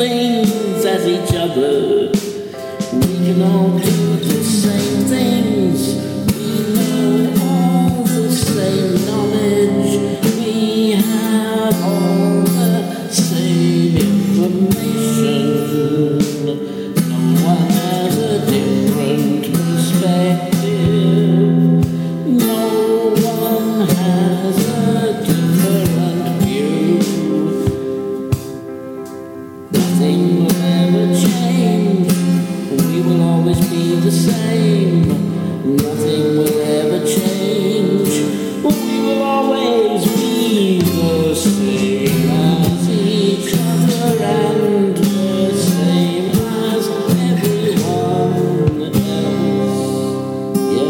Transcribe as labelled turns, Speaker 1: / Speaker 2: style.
Speaker 1: things as each other. We can all do the same things. Nothing will ever change. We will always be the same. Nothing will ever change. We will always be the same as each other and the same as everyone else. Yeah.